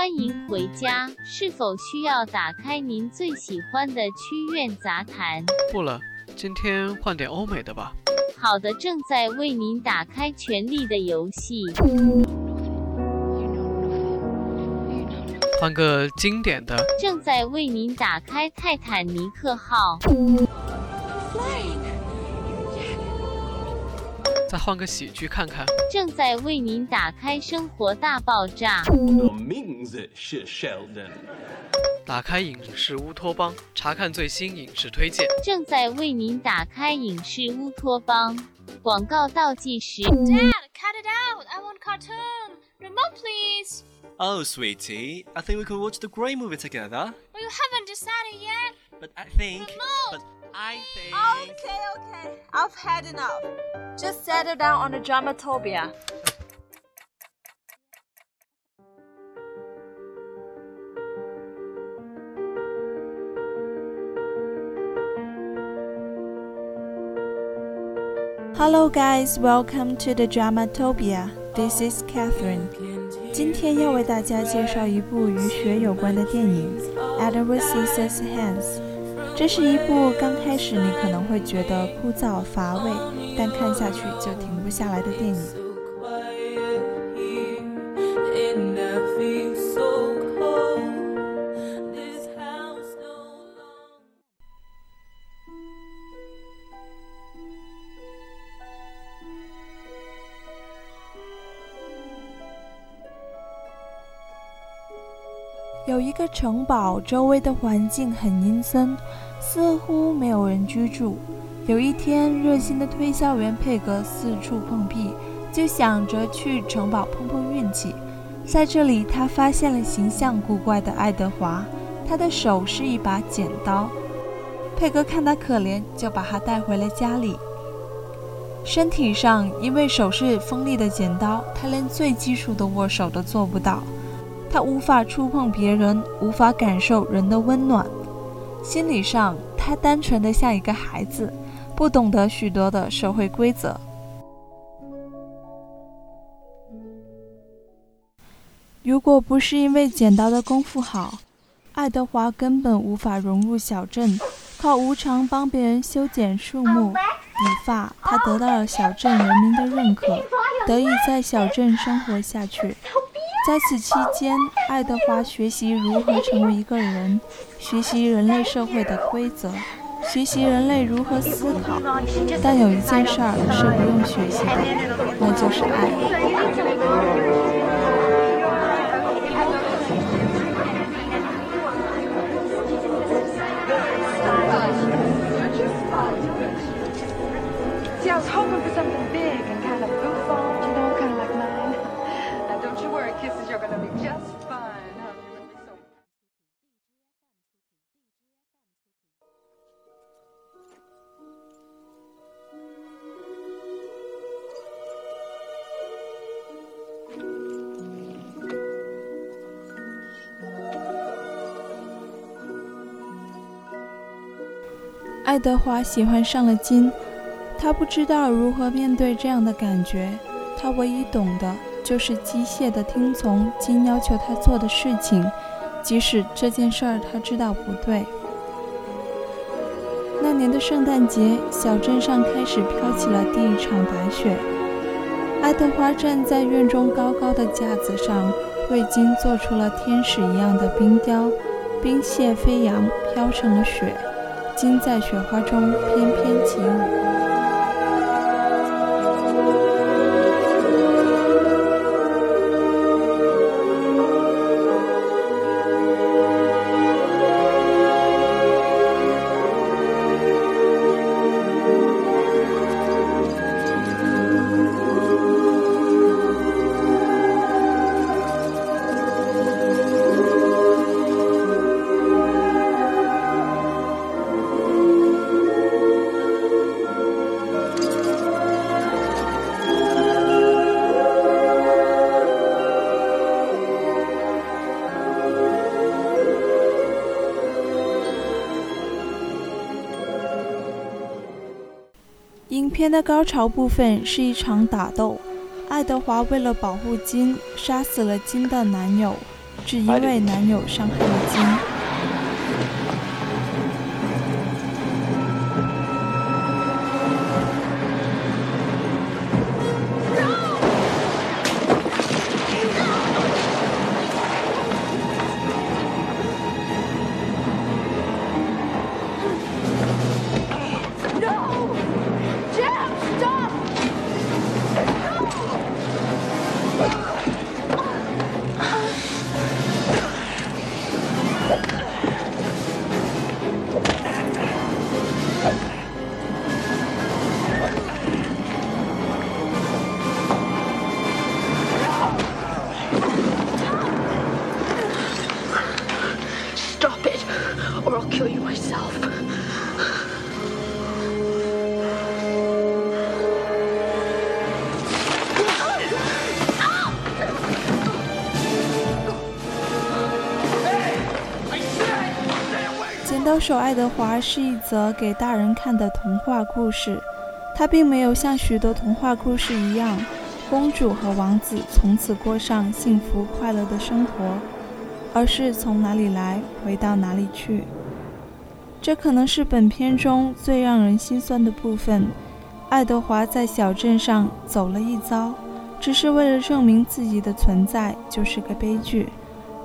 欢迎回家。是否需要打开您最喜欢的曲院杂谈？不了，今天换点欧美的吧。好的，正在为您打开《权力的游戏》。换个经典的。正在为您打开《泰坦尼克号》。再换个喜剧看看。正在为您打开《生活大爆炸》。我名字是 Sheldon。打开影视乌托邦，查看最新影视推荐。正在为您打开影视乌托邦。广告倒计时。Dad, cut it out! I want cartoon. Remote, please. Oh, sweetie, I think we could watch the Grey movie together. Well, you haven't decided yet. But I think. Remote. But I think. Okay, okay. I've had enough. Just settle down on the dramatopia. Hello guys, welcome to the Dramatopia. This is Catherine. 今天要为大家介绍一部与雪有关的电影《Edward Scissorhands》。 这是一部刚开始你可能会觉得枯燥乏味，但看下去就停不下来的电影。有一个城堡，周围的环境很阴森，似乎没有人居住。有一天，热心的推销员佩格四处碰壁，就想着去城堡碰碰运气。在这里，他发现了形象古怪的爱德华，他的手是一把剪刀。佩格看他可怜，就把他带回了家里。身体上，因为手是锋利的剪刀，他连最基础的握手都做不到。他无法触碰别人，无法感受人的温暖。心理上，他单纯的像一个孩子，不懂得许多的社会规则。如果不是因为剪刀的功夫好，爱德华根本无法融入小镇。靠无偿帮别人修剪树木、理发，他得到了小镇人民的认可，得以在小镇生活下去。在此期间，爱德华学习如何成为一个人，学习人类社会的规则，学习人类如何思考。但有一件事儿是不用学习的，那就是爱。爱德华喜欢上了金，他不知道如何面对这样的感觉。他唯一懂的就是机械的听从金要求他做的事情，即使这件事儿他知道不对。那年的圣诞节，小镇上开始飘起了第一场白雪。爱德华站在院中高高的架子上，为金做出了天使一样的冰雕，冰屑飞扬，飘成了雪。心在雪花中翩翩起舞。片的高潮部分是一场打斗，爱德华为了保护金，杀死了金的男友，只因为男友伤害了金。高手爱德华是一则给大人看的童话故事，它并没有像许多童话故事一样，公主和王子从此过上幸福快乐的生活，而是从哪里来回到哪里去。这可能是本片中最让人心酸的部分。爱德华在小镇上走了一遭，只是为了证明自己的存在就是个悲剧。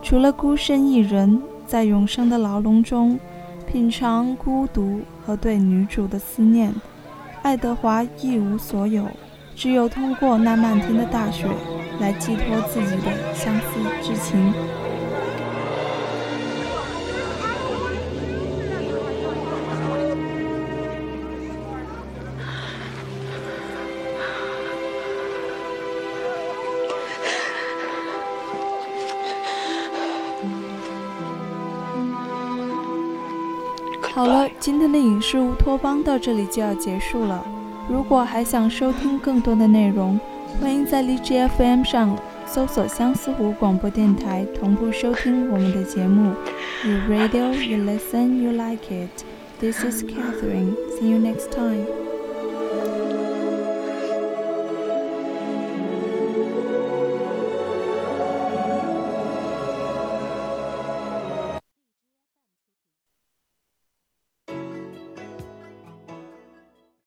除了孤身一人在永生的牢笼中。品尝孤独和对女主的思念，爱德华一无所有，只有通过那漫天的大雪来寄托自己的相思之情。好了，今天的影视乌托邦到这里就要结束了。如果还想收听更多的内容，欢迎在荔枝 FM 上搜索相思湖广播电台，同步收听我们的节目。You radio, you listen, you like it. This is Catherine. See you next time.